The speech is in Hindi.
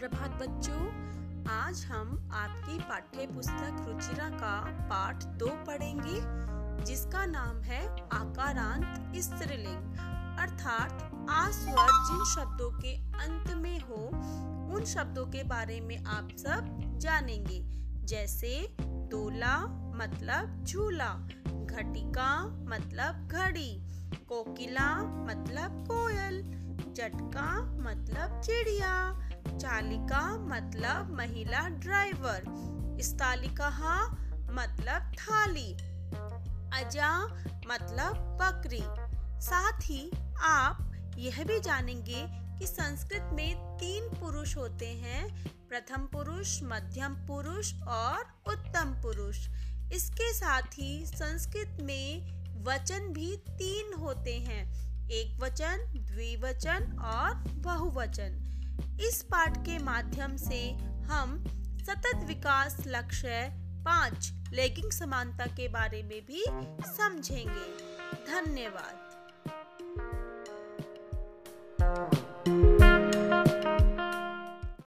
बच्चों। आज हम आपकी पाठ्य पुस्तक रुचिरा का पाठ दो पढ़ेंगे, जिसका नाम है आकारांत स्त्रीलिंग। अर्थात आस्वर जिन शब्दों के अंत में हो, उन शब्दों के बारे में आप सब जानेंगे। जैसे दोला मतलब झूला, घटिका मतलब घड़ी, कोकिला मतलब कोयल चटका मतलब चिड़िया चालिका मतलब महिला ड्राइवर। स्थालिका मतलब थाली। अजा मतलब बकरी। साथ ही आप यह भी जानेंगे कि संस्कृत में तीन पुरुष होते हैं, प्रथम पुरुष, मध्यम पुरुष और उत्तम पुरुष। इसके साथ ही संस्कृत में वचन भी तीन होते हैं, एक वचन, द्विवचन और बहुवचन। इस पाठ के माध्यम से हम सतत विकास लक्ष्य, पाँच लैंगिक समानता के बारे में भी समझेंगे। धन्यवाद।